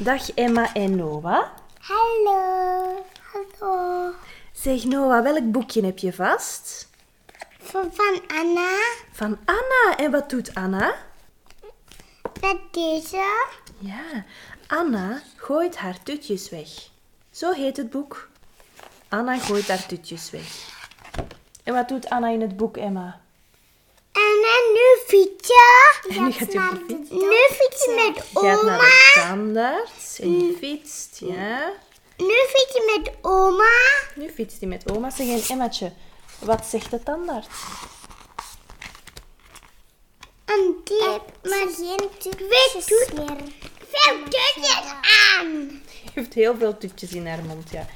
Dag Emma en Noah. Hallo. Hallo. Zeg Noah, welk boekje heb je vast? Van, van Anna. Van Anna. En wat doet Anna? Met deze. Ja, Anna gooit haar tutjes weg. Zo heet het boek. Anna gooit haar tutjes weg. En wat doet Anna in het boek, Emma? En, en nu fietsen. En nu gaat je op de fiets. Nu fietsen met Je gaat naar oma. de tandarts en je fietst, ja. Nu fietsen met oma. Nu fietst hij met oma. Zeg, en Emmatje, wat zegt de tandarts? En die maar geen tutjes meer. Veel tutjes aan. Ze heeft heel veel tutjes in haar mond, ja.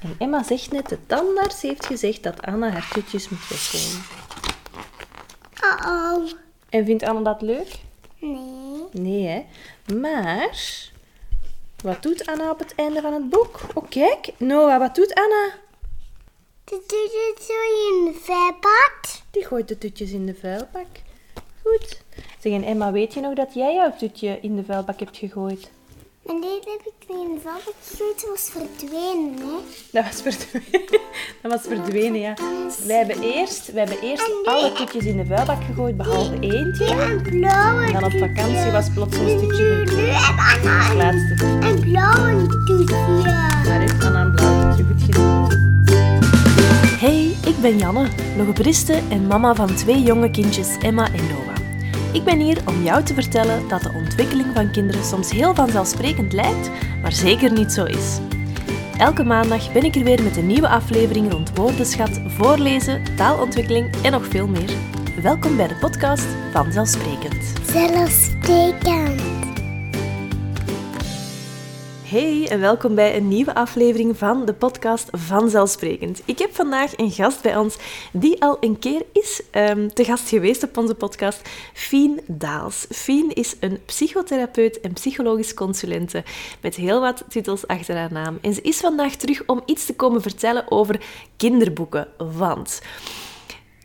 En Emma zegt net, de tandarts heeft gezegd dat Anna haar tutjes moet weggooien. En vindt Anna dat leuk? Nee. Nee, hè? Maar, wat doet Anna op het einde van het boek? Oh, kijk. Noah, wat doet Anna? De tutjes in de verbad. Die gooit de tutjes in de vuilbak. Goed. Zeg, en Emma, weet je nog dat jij jouw tutje in de vuilbak hebt gegooid? Maar deze heb ik in de verbad gegooid. was verdwenen, hè. Dat was verdwenen. Dat was verdwenen, ja. Wij hebben eerst, wij hebben eerst alle tutjes in de vuilbak gegooid, behalve eentje. Een blauwe En dan op vakantie was plots ons tutje Nu verdwenen. Het laatste een blauwe tutje. Daar heeft Anna een blauw goed gedaan. Hey, ik ben Janne, logopediste en mama van twee jonge kindjes, Emma en. Ik ben hier om jou te vertellen dat de ontwikkeling van kinderen soms heel vanzelfsprekend lijkt, maar zeker niet zo is. Elke maandag ben ik er weer met een nieuwe aflevering rond woordenschat, voorlezen, taalontwikkeling en nog veel meer. Welkom bij de podcast Vanzelfsprekend. Zelfsprekend. Hey en welkom bij een nieuwe aflevering van de podcast Vanzelfsprekend. Ik heb vandaag een gast bij ons die al een keer is ehm, te gast geweest op onze podcast, Fien Daals. Fien is een psychotherapeut en psychologisch consulente met heel wat titels achter haar naam. En ze is vandaag terug om iets te komen vertellen over kinderboeken, want...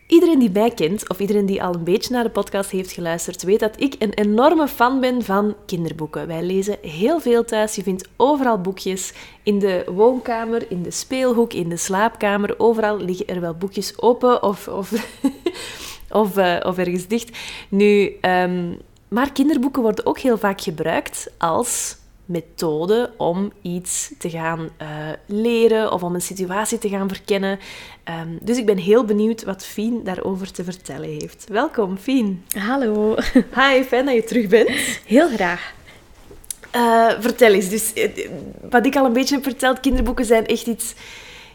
Iedereen die mij kent, of iedereen die al een beetje naar de podcast heeft geluisterd, weet dat ik een enorme fan ben van kinderboeken. Wij lezen heel veel thuis. Je vindt overal boekjes. In de woonkamer, in de speelhoek, in de slaapkamer. Overal liggen er wel boekjes open of, of, of, eh, of ergens dicht. Nu, ehm, maar kinderboeken worden ook heel vaak gebruikt als methode om iets te gaan eh, leren of om een situatie te gaan verkennen. Ehm, dus ik ben heel benieuwd wat Fien daarover te vertellen heeft. Welkom, Fien. Hallo. Hi, fijn dat je terug bent. Heel graag. Eh, vertel eens, dus eh, wat ik al een beetje heb verteld, kinderboeken zijn echt iets,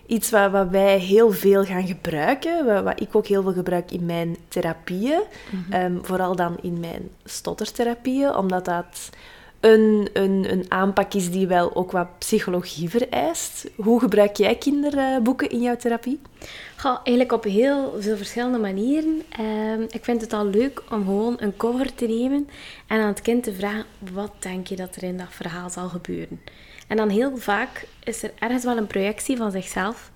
iets wat, wat wij heel veel gaan gebruiken. Wat, wat ik ook heel veel gebruik in mijn therapieën. Ehm, vooral dan in mijn stottertherapieën, omdat dat een, een, een aanpak is die wel ook wat psychologie vereist. Hoe gebruik jij kinderboeken in jouw therapie? Goh, eigenlijk op heel veel verschillende manieren. Ehm, ik vind het al leuk om gewoon een cover te nemen en aan het kind te vragen: wat denk je dat er in dat verhaal zal gebeuren? En dan heel vaak is er ergens wel een projectie van zichzelf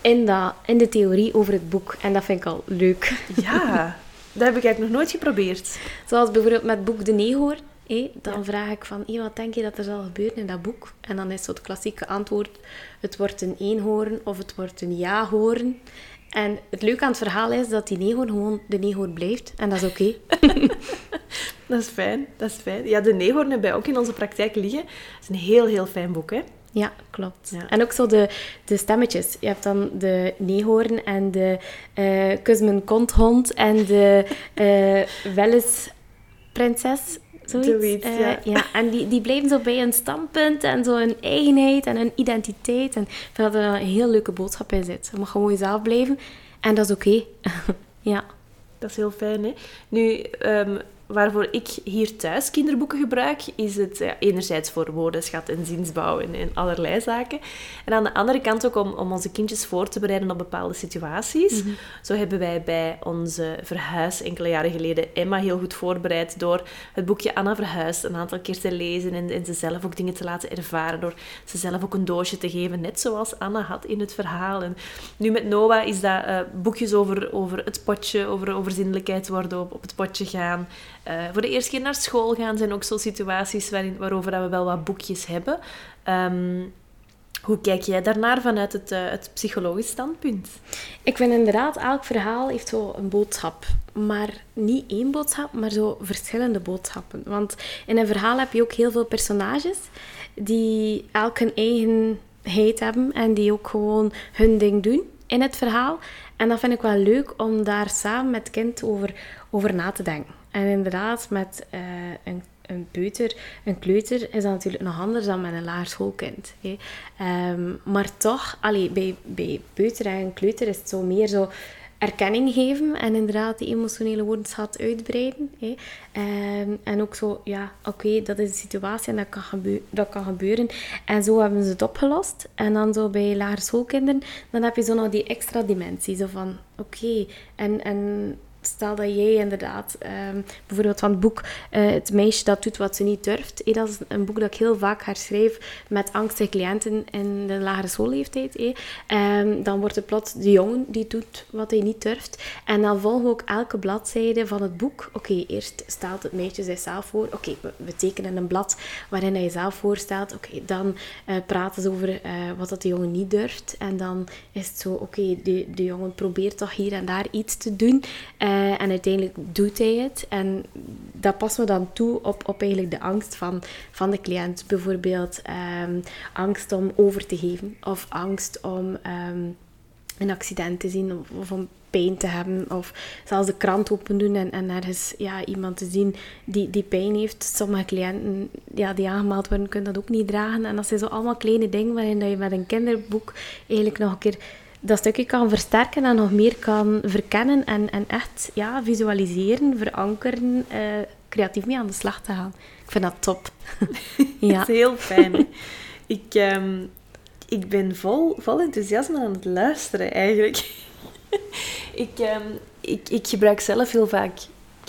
in, dat, in de theorie over het boek. En dat vind ik al leuk. Ja, dat heb ik eigenlijk nog nooit geprobeerd. Zoals bijvoorbeeld met het boek De Neehoorn. Dan vraag ik van, wat denk je dat er zal gebeuren in dat boek? En dan is zo het klassieke antwoord, het wordt een eenhoorn of het wordt een ja-hoorn. En het leuke aan het verhaal is dat die neehoorn gewoon de neehoorn blijft. En dat is oké. Dat is fijn, dat is fijn. Ja, de neehoorn hebben wij ook in onze praktijk liggen. Het is een heel, heel fijn boek, hè? Ja, klopt. Ja. En ook zo de, de stemmetjes. Je hebt dan de neehoorn en de eh kus mijn konthond en de eh Welles-prinses. Zoiets. Zoiets, Eh, ja. ja. En die, die blijven zo bij een standpunt en zo een eigenheid en een identiteit. En ik vind dat er een heel leuke boodschap in zit. Je mag gewoon jezelf blijven en dat is oké. ja. Dat is heel fijn, hè? Nu, ehm, waarvoor ik hier thuis kinderboeken gebruik, is het ja, enerzijds voor woordenschat en zinsbouw en, en allerlei zaken. En aan de andere kant ook om, om onze kindjes voor te bereiden op bepaalde situaties. Zo hebben wij bij onze verhuis enkele jaren geleden Emma heel goed voorbereid door het boekje Anna Verhuist een aantal keer te lezen en, en ze zelf ook dingen te laten ervaren. Door ze zelf ook een doosje te geven, net zoals Anna had in het verhaal. En nu met Noah is dat eh, boekjes over, over het potje, over, over zinnelijkheid worden op, op het potje gaan. Eh, voor de eerste keer naar school gaan zijn ook zo situaties waarin, waarover dat we wel wat boekjes hebben. Ehm, hoe kijk jij daarnaar vanuit het, uh, het psychologisch standpunt? Ik vind inderdaad, elk verhaal heeft zo een boodschap. Maar niet één boodschap, maar zo verschillende boodschappen. Want in een verhaal heb je ook heel veel personages die elk hun eigenheid hebben en die ook gewoon hun ding doen in het verhaal. En dat vind ik wel leuk om daar samen met kind over, over na te denken. En inderdaad, met uh, een een peuter, een kleuter, is dat natuurlijk nog anders dan met een laarschoolkind. Hè. Um, maar toch, allee, bij, bij peuter en kleuter is het zo meer zo erkenning geven en inderdaad die emotionele woordenschat uitbreiden. Hè. Um, en ook zo, ja, oké, dat is de situatie en dat kan, dat kan gebeuren. En zo hebben ze het opgelost. En dan zo bij lagere schoolkinderen, dan heb je zo nog die extra dimensie. Zo van, oké, en, en stel dat jij inderdaad, um, bijvoorbeeld van het boek uh, Het meisje dat doet wat ze niet durft. Hey, dat is een boek dat ik heel vaak herschrijf met angstige cliënten in de lagere schoolleeftijd. Um, dan wordt het plots de jongen die doet wat hij niet durft. En dan volgen we ook elke bladzijde van het boek. Oké, eerst stelt het meisje zichzelf voor. Oké, we, tekenen een blad waarin hij jezelf voorstelt. Oké, dan uh, praten ze over uh, wat dat de jongen niet durft. En dan is het zo, oké, de, de jongen probeert toch hier en daar iets te doen. Uh, en uiteindelijk doet hij het. En dat passen we dan toe op, op eigenlijk de angst van, van de cliënt. Bijvoorbeeld um, angst om over te geven. Of angst om um, een accident te zien. Of, om pijn te hebben. Of zelfs de krant open doen en, en ergens ja, iemand te zien die, die pijn heeft. Sommige cliënten ja, die aangemeld worden, kunnen dat ook niet dragen. En dat zijn zo allemaal kleine dingen waarin dat je met een kinderboek eigenlijk nog een keer dat stukje kan versterken en nog meer kan verkennen en, en echt ja, visualiseren, verankeren, uh, creatief mee aan de slag te gaan. Ik vind dat top. ja. Dat is heel fijn. ik, um, ik ben vol, vol enthousiasme aan het luisteren eigenlijk. ik, um, ik, ik gebruik zelf heel vaak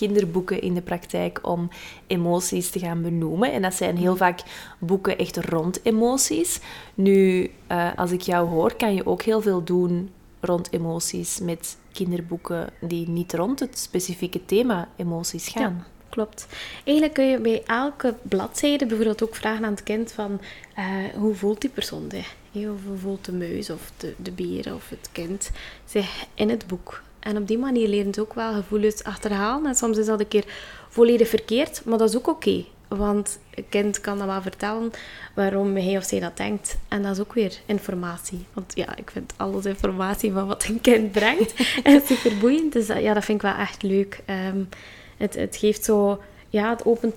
kinderboeken in de praktijk om emoties te gaan benoemen. En dat zijn heel vaak boeken echt rond emoties. Nu, uh, als ik jou hoor, kan je ook heel veel doen rond emoties met kinderboeken die niet rond het specifieke thema emoties gaan. Ja klopt. Eigenlijk kun je bij elke bladzijde bijvoorbeeld ook vragen aan het kind van uh, hoe voelt die persoon zich? Of hoe voelt de muis of de, de beer of het kind zich in het boek? En op die manier leren ze ook wel gevoelens achterhalen. En soms is dat een keer volledig verkeerd, maar dat is ook oké. want een kind kan dan wel vertellen waarom hij of zij dat denkt. En dat is ook weer informatie. Want ja, ik vind alles informatie van wat een kind brengt super boeiend. Dus ja, dat vind ik wel echt leuk. Um, het, het geeft zo... Ja, het opent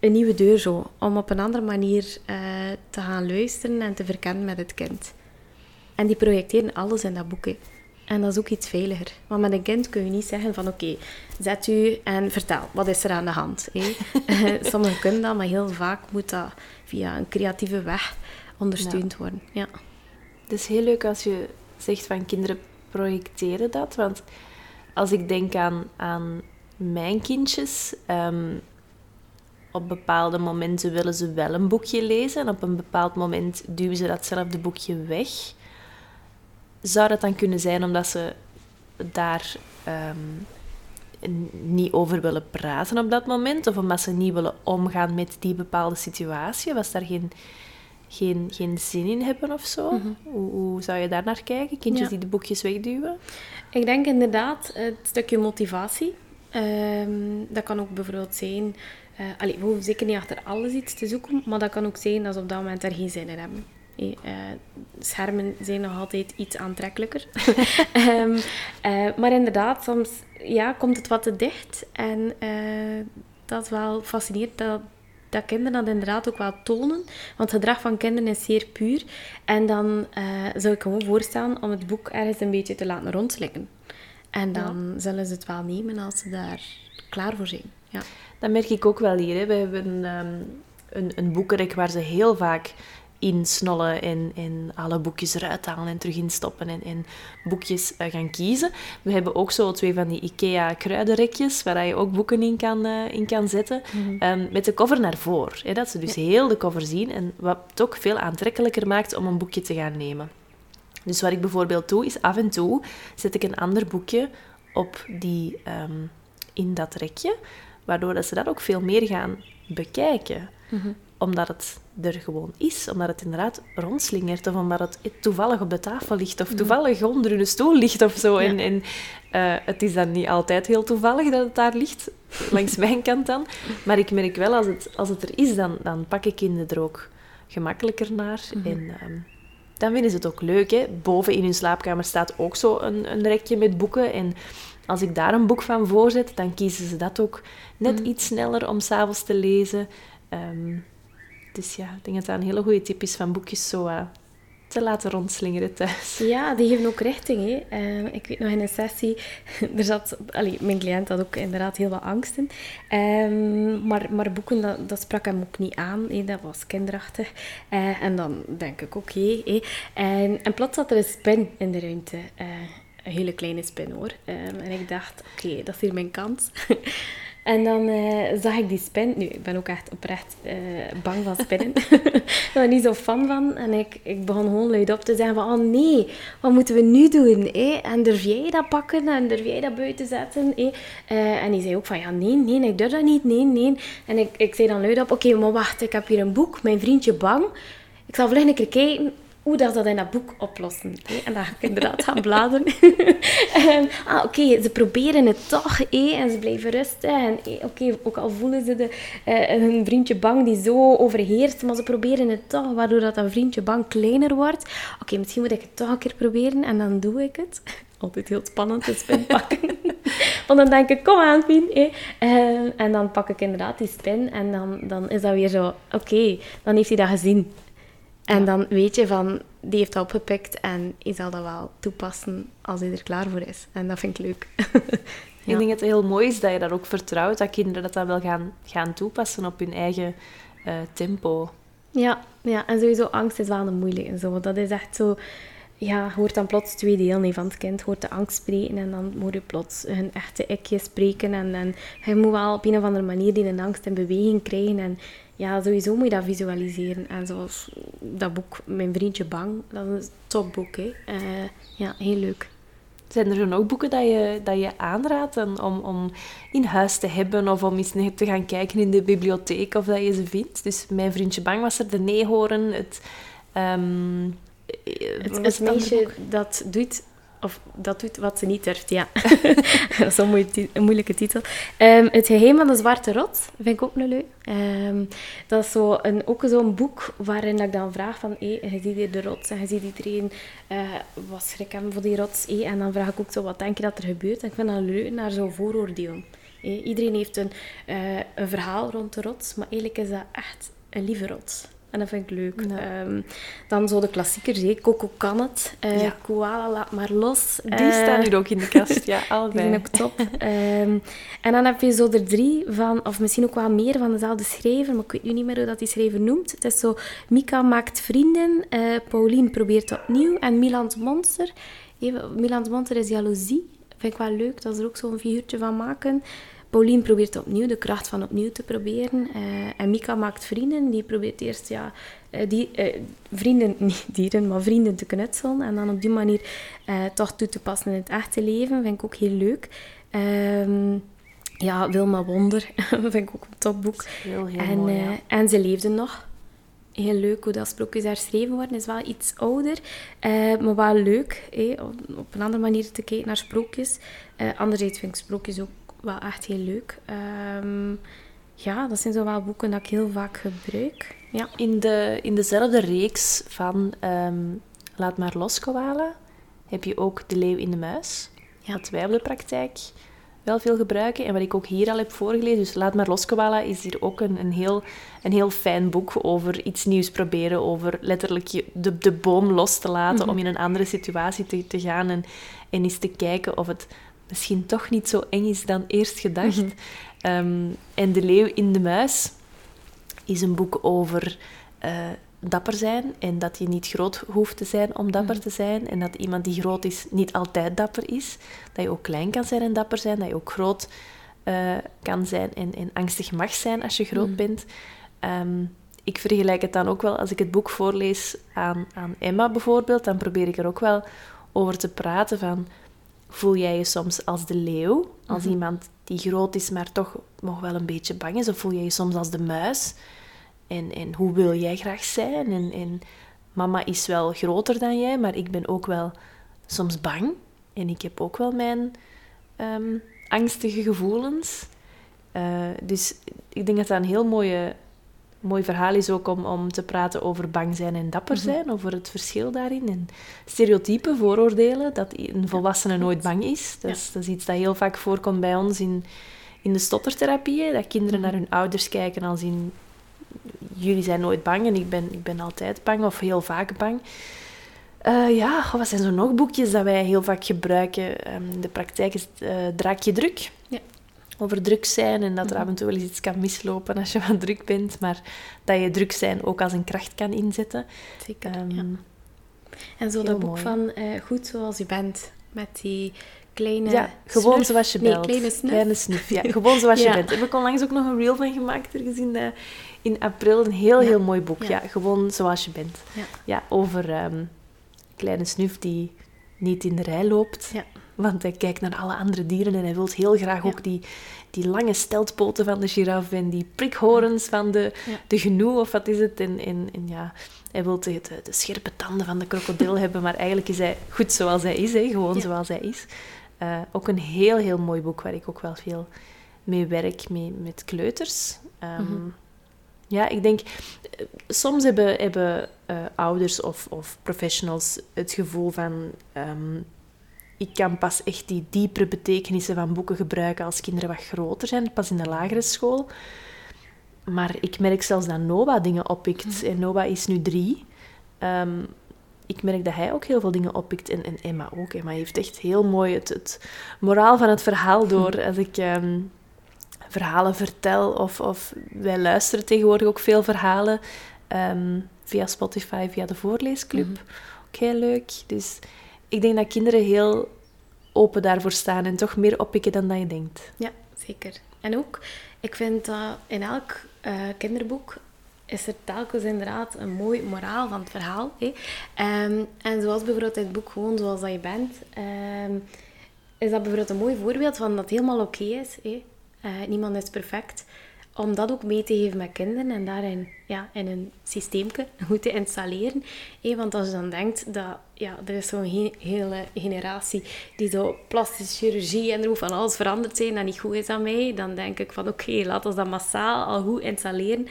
een nieuwe deur zo. Om op een andere manier uh, te gaan luisteren en te verkennen met het kind. En die projecteren alles in dat boekje. En dat is ook iets veiliger. Want met een kind kun je niet zeggen van oké, zet u en vertel, wat is er aan de hand? Sommigen kunnen dat, maar heel vaak moet dat via een creatieve weg ondersteund worden. Ja. Het is heel leuk als je zegt van kinderen projecteren dat. Want als ik denk aan, aan mijn kindjes, um, op bepaalde momenten willen ze wel een boekje lezen en op een bepaald moment duwen ze datzelfde boekje weg zou dat dan kunnen zijn omdat ze daar um, niet over willen praten op dat moment? Of omdat ze niet willen omgaan met die bepaalde situatie? Was daar geen, geen, geen zin in hebben of zo? Mm -hmm. hoe, hoe, zou je daar naar kijken? Kindjes ja. die de boekjes wegduwen? Ik denk inderdaad het stukje motivatie. Um, dat kan ook bijvoorbeeld zijn... Uh, allee, we hoeven zeker niet achter alles iets te zoeken, maar dat kan ook zijn dat ze op dat moment er geen zin in hebben. Uh, schermen zijn nog altijd iets aantrekkelijker. um, uh, maar inderdaad, soms ja, komt het wat te dicht. En uh, dat is wel fascinerend dat, dat kinderen dat inderdaad ook wel tonen. Want het gedrag van kinderen is zeer puur. En dan zou ik gewoon voorstellen om het boek ergens een beetje te laten rondslikken. En dan ja. zullen ze het wel nemen als ze daar klaar voor zijn. Ja. Dat merk ik ook wel hier. Hè. We hebben um, een, een boekenrek waar ze heel vaak insnollen en, en alle boekjes eruit halen en terug instoppen en, en boekjes uh, gaan kiezen. We hebben ook zo twee van die IKEA kruidenrekjes waar je ook boeken in kan, uh, in kan zetten. Mm -hmm. um, met de cover naar voren. Hè, dat ze dus ja. heel de cover zien en wat het ook veel aantrekkelijker maakt om een boekje te gaan nemen. Dus wat ik bijvoorbeeld doe, is af en toe zet ik een ander boekje op die, um, in dat rekje Waardoor dat ze dat ook veel meer gaan bekijken. Omdat het er gewoon is. Omdat het inderdaad rondslingert. Of omdat het toevallig op de tafel ligt. Of toevallig onder hun stoel ligt of zo. En, en eh, het is dan niet altijd heel toevallig dat het daar ligt. Langs mijn kant dan. Maar ik merk wel, als het, als het er is, dan, dan pakken kinderen er ook gemakkelijker naar. En ehm, dan vinden ze het ook leuk. Hè. Boven in hun slaapkamer staat ook zo een, een rekje met boeken. En als ik daar een boek van voorzet, dan kiezen ze dat ook net iets sneller om s'avonds te lezen. Ehm, dus ja, ik denk dat dat een hele goede tip is van boekjes zo eh, te laten rondslingeren thuis. Ja, die geven ook richting. Hè. Ehm, ik weet nog in een sessie, er zat, allee, mijn cliënt had ook inderdaad heel wat angsten. Ehm, maar, maar boeken, dat, sprak hem ook niet aan. Hè. Dat was kinderachtig. Eh, en dan denk ik, oké. en, en plots zat er een spin in de ruimte. Eh, een hele kleine spin hoor. en ik dacht, oké, dat is hier mijn kans. En dan uh, zag ik die spin. Nu, ik ben ook echt oprecht uh, bang van spinnen. ik ben er niet zo fan van. En ik, ik begon gewoon luid op te zeggen van... Oh nee, wat moeten we nu doen? Eh? En durf jij dat pakken? En durf jij dat buiten zetten? Eh? en die zei ook van... Ja, nee, nee, ik durf dat niet. Nee, nee. En ik, ik zei dan luid op... Oké, maar wacht. Ik heb hier een boek. Mijn vriendje Bang. Ik zal vlug een keer kijken hoe dat, dat in dat boek oplossen. En dan ga ik inderdaad gaan bladeren. en, ah, oké, ze proberen het toch, en ze blijven rustig. En oké, ook al voelen ze de, uh, hun vriendje bang die zo overheerst, maar ze proberen het toch, waardoor dat, dat vriendje bang kleiner wordt. Oké, misschien moet ik het toch een keer proberen en dan doe ik het. Altijd heel spannend, de spin pakken. Want dan denk ik, kom aan, Pien. Eh. en dan pak ik inderdaad die spin en dan, dan is dat weer zo, oké, dan heeft hij dat gezien. En dan weet je van, die heeft dat opgepikt en je zal dat wel toepassen als hij er klaar voor is. En dat vind ik leuk. Ik denk dat het heel mooi is dat je dat ook vertrouwt, dat kinderen dat dan wel gaan, gaan toepassen op hun eigen uh, tempo. Ja, ja, en sowieso angst is wel een moeilijke. Zo. Dat is echt zo... Ja, hoort dan plots twee delen van het kind. Hoort de angst spreken en dan moet je plots een echte ikje spreken. En, en je moet wel op een of andere manier die angst in beweging krijgen. En ja, sowieso moet je dat visualiseren. En zoals dat boek, Mijn Vriendje Bang, dat is een topboek. Hè. Uh, ja, heel leuk. Zijn er dan ook boeken dat je, dat je aanraadt om, om in huis te hebben of om eens te gaan kijken in de bibliotheek of dat je ze vindt? Dus Mijn Vriendje Bang was er, De Neehoorn, het... Um, het, het meisje dat doet of dat doet wat ze niet durft, ja. dat is een, moeilijke titel. Um, het geheim van de zwarte rot vind ik ook een leuk. Um, dat is zo een, ook zo'n boek waarin ik dan vraag van... Hey, je ziet hier de rots en je ziet iedereen uh, wat schrik voor die rots. Hey, en dan vraag ik ook zo, wat denk je dat er gebeurt? En ik vind dat leuk naar zo'n vooroordeel. Iedereen heeft een, uh, een verhaal rond de rots, maar eigenlijk is dat echt een lieve rots. En dat vind ik leuk. Ehm, dan zo de klassiekers, hè. Coco kan het. Uh, Koala, laat maar los. Die uh, staan hier ook in de kast, ja, allebei. Die zijn ook top. um, en dan heb je zo er drie van, of misschien ook wel meer van dezelfde schrijver, maar ik weet nu niet meer hoe dat die schrijver noemt. Het is zo, Mika maakt vrienden, uh, Pauline probeert opnieuw en Milan's Monster. Milan's Monster is jaloezie. Vind ik wel leuk dat ze er ook zo'n figuurtje van maken. Pauline probeert opnieuw de kracht van opnieuw te proberen. Uh, en Mika maakt vrienden. Die probeert eerst ja, uh, die, uh, vrienden, niet dieren, maar vrienden te knutselen. En dan op die manier toch toe te passen in het echte leven. Vind ik ook heel leuk. Um, ja, Wilma Wonder vind ik ook een topboek. Heel, heel en, mooi, ja. en ze leefde nog. Heel leuk hoe dat sprookjes geschreven worden. is wel iets ouder, maar wel leuk. om op een andere manier te kijken naar sprookjes. anderzijds vind ik sprookjes ook wel echt heel leuk. Ehm, ja, dat zijn zo wel boeken dat ik heel vaak gebruik. Ja. In, de, in dezelfde reeks van um, Laat maar los, koala, heb je ook De Leeuw in de Muis. Ja. Wat wij op de praktijk wel veel gebruiken. En wat ik ook hier al heb voorgelezen. Dus Laat maar los, koala is hier ook een, een, heel, een heel fijn boek over iets nieuws proberen. Over letterlijk je, de, de boom los te laten mhm. om in een andere situatie te, te gaan. En, en eens te kijken of het misschien toch niet zo eng is dan eerst gedacht. Mhm. Ehm, en De Leeuw in de Muis is een boek over uh, dapper zijn en dat je niet groot hoeft te zijn om dapper mhm. te zijn en dat iemand die groot is niet altijd dapper is. Dat je ook klein kan zijn en dapper zijn, dat je ook groot uh, kan zijn en, en, angstig mag zijn als je groot mhm. bent. Um, ik vergelijk het dan ook wel als ik het boek voorlees aan, aan Emma bijvoorbeeld, dan probeer ik er ook wel over te praten van voel jij je soms als de leeuw, als mhm. iemand die groot is, maar toch nog wel een beetje bang is? Of voel je je soms als de muis? En, en hoe wil jij graag zijn? En, en mama is wel groter dan jij, maar ik ben ook wel soms bang. En ik heb ook wel mijn ehm, angstige gevoelens. Uh, dus ik denk dat dat een heel mooie, mooi verhaal is ook om, om te praten over bang zijn en dapper Mhm. zijn, over het verschil daarin. En stereotypen, vooroordelen, dat een volwassene nooit bang is. Dat is, dat is iets dat heel vaak voorkomt bij ons in, in de stottertherapieën. Dat kinderen Mhm. naar hun ouders kijken als in... Jullie zijn nooit bang en ik ben, ik ben altijd bang, of heel vaak bang. Eh, ja, wat zijn zo nog boekjes dat wij heel vaak gebruiken? Ehm, in de praktijk is het eh, Draakje Druk. Ja. Over druk zijn en dat er Mhm. af en toe wel eens iets kan mislopen als je wat druk bent, maar dat je druk zijn ook als een kracht kan inzetten. Zeker, Ehm, ja. En zo dat boek mooi. van eh, Goed Zoals Je Bent, met die kleine ja, gewoon snuf. zoals je Nee, belt. kleine snuf. Kleine snuf, ja. Gewoon zoals Ja. je bent. Heb ik onlangs ook nog een reel van gemaakt, ergens in, de, in april. Een heel, Ja. heel mooi boek. Ja. Ja. gewoon zoals je bent. Ja. Ja, over ehm, kleine snuf die niet in de rij loopt. Ja. Want hij kijkt naar alle andere dieren en hij wil heel graag Ja. ook die, die lange steltpoten van de giraf en die prikhorens van de, Ja. de genoe, of wat is het. En, en, en ja, hij wil de, de, de scherpe tanden van de krokodil hebben, maar eigenlijk is hij goed zoals hij is, hè, gewoon Ja. zoals hij is. Eh, ook een heel, heel mooi boek waar ik ook wel veel mee werk, mee, met kleuters. Ehm, Mhm. Ja, ik denk, eh, soms hebben, hebben eh, ouders of, of professionals het gevoel van... ehm, ik kan pas echt die diepere betekenissen van boeken gebruiken als kinderen wat groter zijn, pas in de lagere school. Maar ik merk zelfs dat Noah dingen oppikt. En Noah is nu drie. Ehm, ik merk dat hij ook heel veel dingen oppikt. En, en Emma ook. Emma heeft echt heel mooi het, het moraal van het verhaal door. Als ik ehm, verhalen vertel, of, of wij luisteren tegenwoordig ook veel verhalen ehm, via Spotify, via de voorleesclub. Mhm. Ook heel leuk. Dus ik denk dat kinderen heel open daarvoor staan en toch meer oppikken dan dat je denkt. Ja, zeker. En ook, ik vind dat in elk eh, kinderboek is er telkens inderdaad een mooi moraal van het verhaal. Hè? Ehm, en zoals bijvoorbeeld het boek Gewoon Zoals Dat Je Bent, ehm, is dat bijvoorbeeld een mooi voorbeeld van dat het helemaal oké is. Hè? Eh, niemand is perfect. Om dat ook mee te geven met kinderen en daarin ja, in een systeemje goed te installeren. Hè? Want als je dan denkt dat ja, er is zo'n he- hele generatie die zo plastische chirurgie en er moet van alles veranderd zijn dat niet goed is aan mij, dan denk ik van oké, laten we dat massaal al goed installeren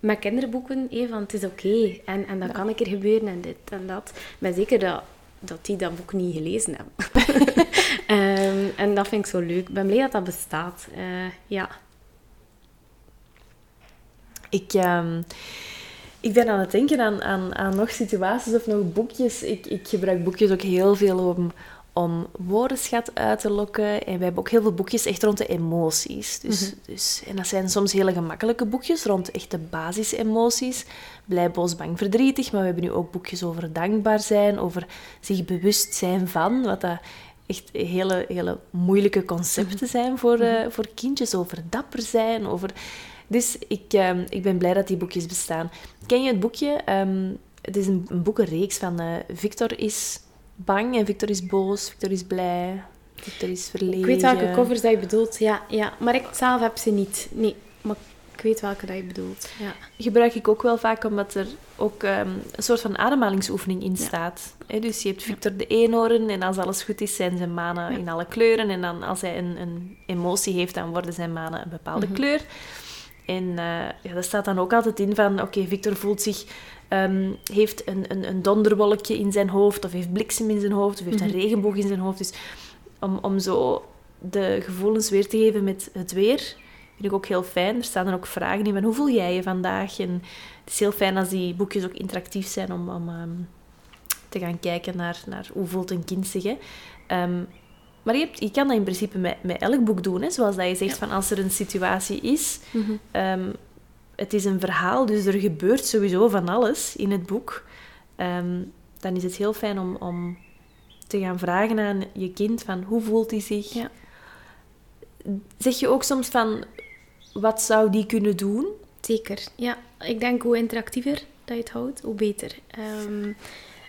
met kinderboeken. Hè, van het is oké en, en dat kan een keer gebeuren en dit en dat. Maar zeker dat, dat die dat boek niet gelezen hebben. Ehm, en dat vind ik zo leuk. Ik ben blij dat dat bestaat. Eh, ja. Ik, ehm, ik ben aan het denken aan, aan, aan nog situaties of nog boekjes. Ik, ik gebruik boekjes ook heel veel om, om woordenschat uit te lokken. En we hebben ook heel veel boekjes echt rond de emoties. Dus, dus, en dat zijn soms hele gemakkelijke boekjes rond echt de basisemoties. Blij, boos, bang, verdrietig. Maar we hebben nu ook boekjes over dankbaar zijn, over zich bewust zijn van. Wat dat echt hele, hele moeilijke concepten zijn voor, eh, voor kindjes. Over dapper zijn, over... Dus ik, ehm, ik ben blij dat die boekjes bestaan. Ken je het boekje? Ehm, het is een, een boekenreeks van eh, Victor is bang en Victor is boos, Victor is blij, Victor is verlegen. Ik weet welke covers dat je bedoelt. Ja, ja. Maar ik zelf heb ze niet. Nee, maar ik weet welke dat je bedoelt. Ja. gebruik ik ook wel vaak omdat er ook ehm, een soort van ademhalingsoefening in staat. Dus je hebt Victor de eenhoorn en als alles goed is zijn zijn manen Ja. in alle kleuren. En dan als hij een, een emotie heeft, dan worden zijn manen een bepaalde Mhm. kleur. En eh ja, daar staat dan ook altijd in van, oké, Victor voelt zich, ehm, heeft een, een, een donderwolkje in zijn hoofd, of heeft bliksem in zijn hoofd, of heeft Mhm. een regenboog in zijn hoofd. Dus om, om zo de gevoelens weer te geven met het weer, vind ik ook heel fijn. Er staan dan ook vragen in van, hoe voel jij je vandaag? En het is heel fijn als die boekjes ook interactief zijn om, om ehm, te gaan kijken naar, naar hoe voelt een kind zich. Hè. Ehm, maar je, hebt, je kan dat in principe met, met elk boek doen. Hè. Zoals dat je zegt, van als er een situatie is, Mhm. Ehm, het is een verhaal, dus er gebeurt sowieso van alles in het boek. Ehm, dan is het heel fijn om, om te gaan vragen aan je kind van hoe voelt hij zich? Ja. Zeg je ook soms van wat zou die kunnen doen? Zeker. Ja, ik denk hoe interactiever dat je het houdt, hoe beter. Ehm,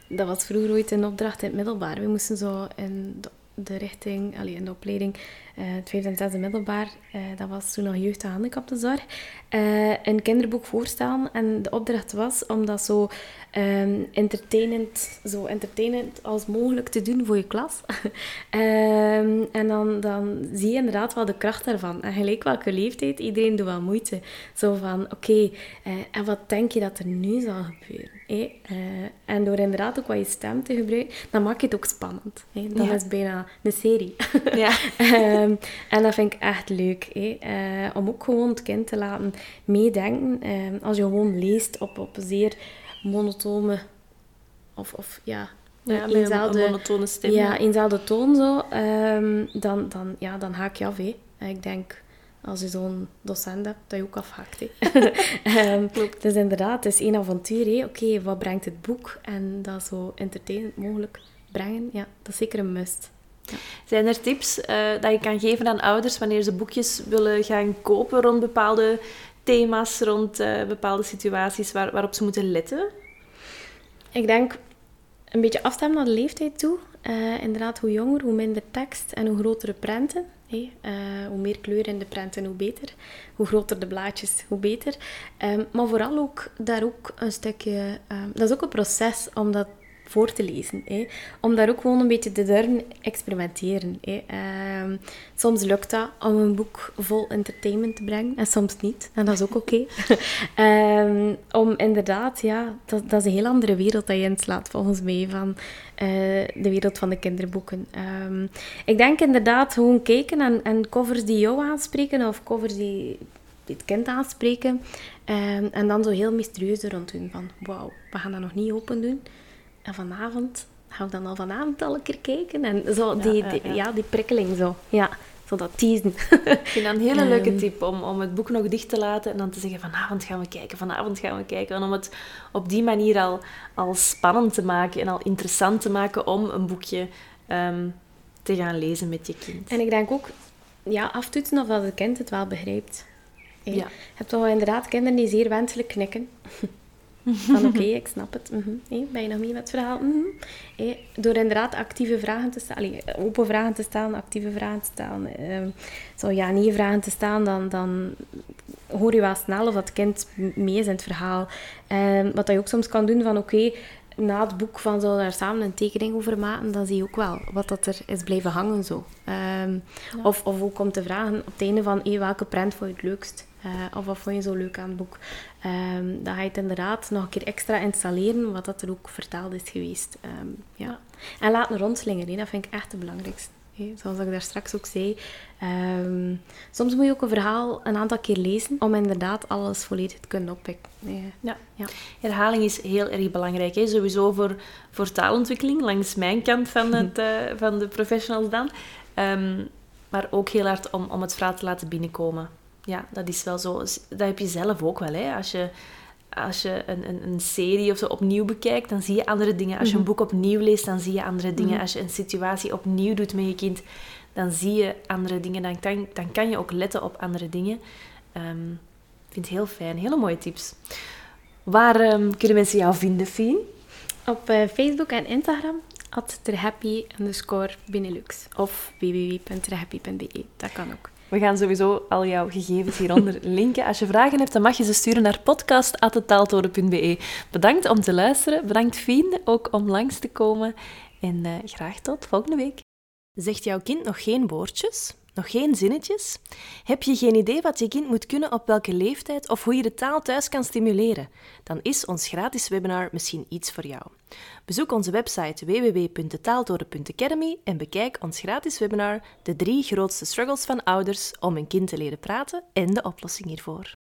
dat was vroeger ooit een opdracht in het middelbaar. We moesten zo in de richting, allee, in de opleiding, het vijfde en zesde middelbaar, uh, dat was toen nog jeugd- en handicaptenzorg, uh, een kinderboek voorstellen. En de opdracht was om dat zo um, entertainend, zo entertainend als mogelijk te doen voor je klas. um, en dan, dan zie je inderdaad wel de kracht daarvan. En gelijk welke leeftijd, iedereen doet wel moeite. Zo van, oké, okay, en wat denk je dat er nu zal gebeuren? En door inderdaad ook wat je stem te gebruiken, dan maak je het ook spannend. Dat ja. is bijna een serie. Ja. um, en dat vind ik echt leuk. Hey? Uh, om ook gewoon het kind te laten meedenken. Um, als je gewoon leest op, op zeer monotone... Of, of ja... Ja, eenzelfde, een monotone stem. Ja, eenzelfde toon zo. Um, dan, dan, ja, dan haak je af. Hey? Ik denk als je zo'n docent hebt, dat je ook afhaakt. um, dus inderdaad, het is één avontuur. Oké, okay, wat brengt het boek? En dat zo entertainend mogelijk brengen, ja, dat is zeker een must. Zijn er tips uh, dat je kan geven aan ouders wanneer ze boekjes willen gaan kopen rond bepaalde thema's, rond uh, bepaalde situaties waar, waarop ze moeten letten? Ik denk een beetje afstemmen naar de leeftijd toe. Uh, inderdaad, hoe jonger, hoe minder tekst en hoe grotere prenten. Hoe meer kleur in de prenten, hoe beter. Hoe groter de blaadjes, hoe beter. Um, maar vooral ook daar ook een stukje... Um, dat is ook een proces om dat voor te lezen. Hè. Om daar ook gewoon een beetje te durven experimenteren. Hè. Um, soms lukt dat om een boek vol entertainment te brengen en soms niet. En dat is ook oké. Um, om inderdaad, ja, dat, dat, is een heel andere wereld dat je inslaat volgens mij van uh, de wereld van de kinderboeken. Um, ik denk inderdaad gewoon kijken en, en covers die jou aanspreken of covers die het kind aanspreken. en dan zo heel mysterieus rond doen van wauw, we gaan dat nog niet open doen. En vanavond gaan we dan al vanavond al een keer kijken. En zo, die, ja, die, ja, die prikkeling zo. Ja, zo dat teasen. Ik vind dat een hele leuke ehm. tip om, om het boek nog dicht te laten en dan te zeggen vanavond gaan we kijken, vanavond gaan we kijken. En om het op die manier al, al spannend te maken en al interessant te maken om een boekje um, te gaan lezen met je kind. En ik denk ook, ja, aftoetsen of dat het kind het wel begrijpt. Ja. Je hebt toch inderdaad kinderen die zeer wenselijk knikken. Van oké, ik snap het. Mm -hmm. ben je nog mee met het verhaal? Mm -hmm. door inderdaad actieve vragen te stellen, open vragen te stellen, actieve vragen te stellen. Uh, zo ja, nee vragen te stellen, dan, dan hoor je wel snel of dat kind mee is in het verhaal. Uh, wat je ook soms kan doen van oké, na het boek van zo daar samen een tekening over maken, dan zie je ook wel wat dat er is blijven hangen zo. Um, of, of ook om te vragen op het einde van hey, welke prent vond je het leukst? Uh, of wat vond je zo leuk aan het boek? Um, dan ga je het inderdaad nog een keer extra installeren, wat dat er ook vertaald is geweest. Um, ja. En laten rondslingeren, dat vind ik echt het belangrijkste. Zoals ik daar straks ook zei. Um, soms moet je ook een verhaal een aantal keer lezen om inderdaad alles volledig te kunnen oppikken. Ja. ja. Herhaling is heel erg belangrijk. Hè? Sowieso voor, voor taalontwikkeling, langs mijn kant van, het, uh, van de professionals dan. Um, maar ook heel hard om, om het verhaal te laten binnenkomen. Ja, dat is wel zo. Dat heb je zelf ook wel. Hè? Als je, als je een, een, een serie of zo opnieuw bekijkt, dan zie je andere dingen. Als je een mhm. boek opnieuw leest, dan zie je andere dingen. Mhm. Als je een situatie opnieuw doet met je kind, dan zie je andere dingen. Dan kan, dan kan je ook letten op andere dingen. Um, ik vind het heel fijn. Hele mooie tips. Waar um, kunnen mensen jou vinden, Fien? Op uh, Facebook en Instagram at terhappy underscore Benelux of www.terhappy.be. Dat kan ook. We gaan sowieso al jouw gegevens hieronder linken. Als je vragen hebt, dan mag je ze sturen naar podcast.taaltoren.be. Bedankt om te luisteren. Bedankt Fien ook om langs te komen. En uh, graag tot volgende week. Zegt jouw kind nog geen woordjes? Nog geen zinnetjes? Heb je geen idee wat je kind moet kunnen op welke leeftijd of hoe je de taal thuis kan stimuleren? Dan is ons gratis webinar misschien iets voor jou. Bezoek onze website www.taaltoren.academy en bekijk ons gratis webinar De drie grootste struggles van ouders om een kind te leren praten en de oplossing hiervoor.